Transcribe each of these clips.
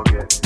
Okay.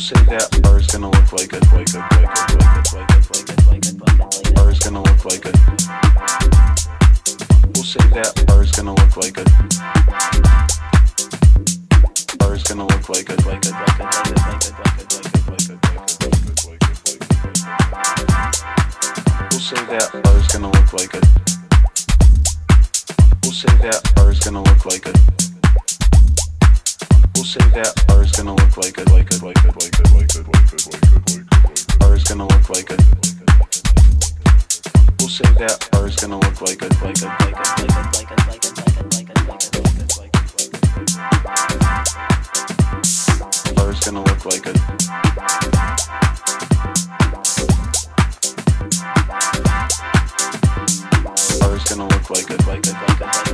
say that bar is gonna look like a like a like a like a like a like a bar is gonna look like a We'll say that bar is gonna look like a bar is gonna look like a like a like a like a like a like a like a like a like a We'll say that bar is gonna look like a We'll say that bar is gonna look like a people say that R is gonna look like a like a like a like a like a like a like a R is gonna look like a People say that R is gonna look like a like a like a like a like a like a like a like a like a R is gonna look like a R is gonna look like a like a like a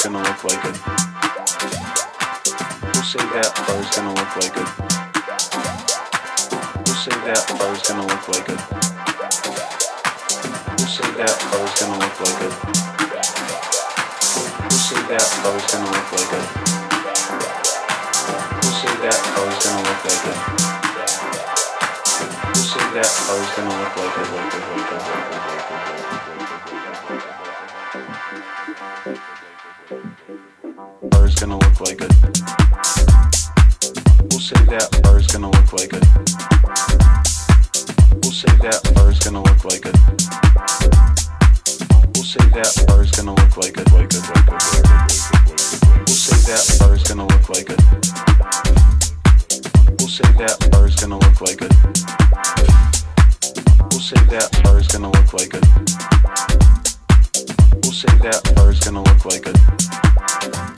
it's gonna look like it. We'll see that bar gonna look like it. We'll see that bar gonna look like it. We'll see that bar gonna look like it. We'll see that bar gonna look like it. We'll see that bar gonna look like it. We'll see that bar gonna look like it, like it, like it, like it. is gonna look like it. We'll say that bar is gonna look like it. We'll say that bar is gonna look like it. We'll say that bar is gonna look like it, like it, like it, like it. We'll say that bar is gonna look like it. We'll say that bar is gonna look like it. We'll say that bar is gonna look like it. We'll say that bar is gonna look like it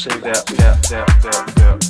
say that, that, that, that, that.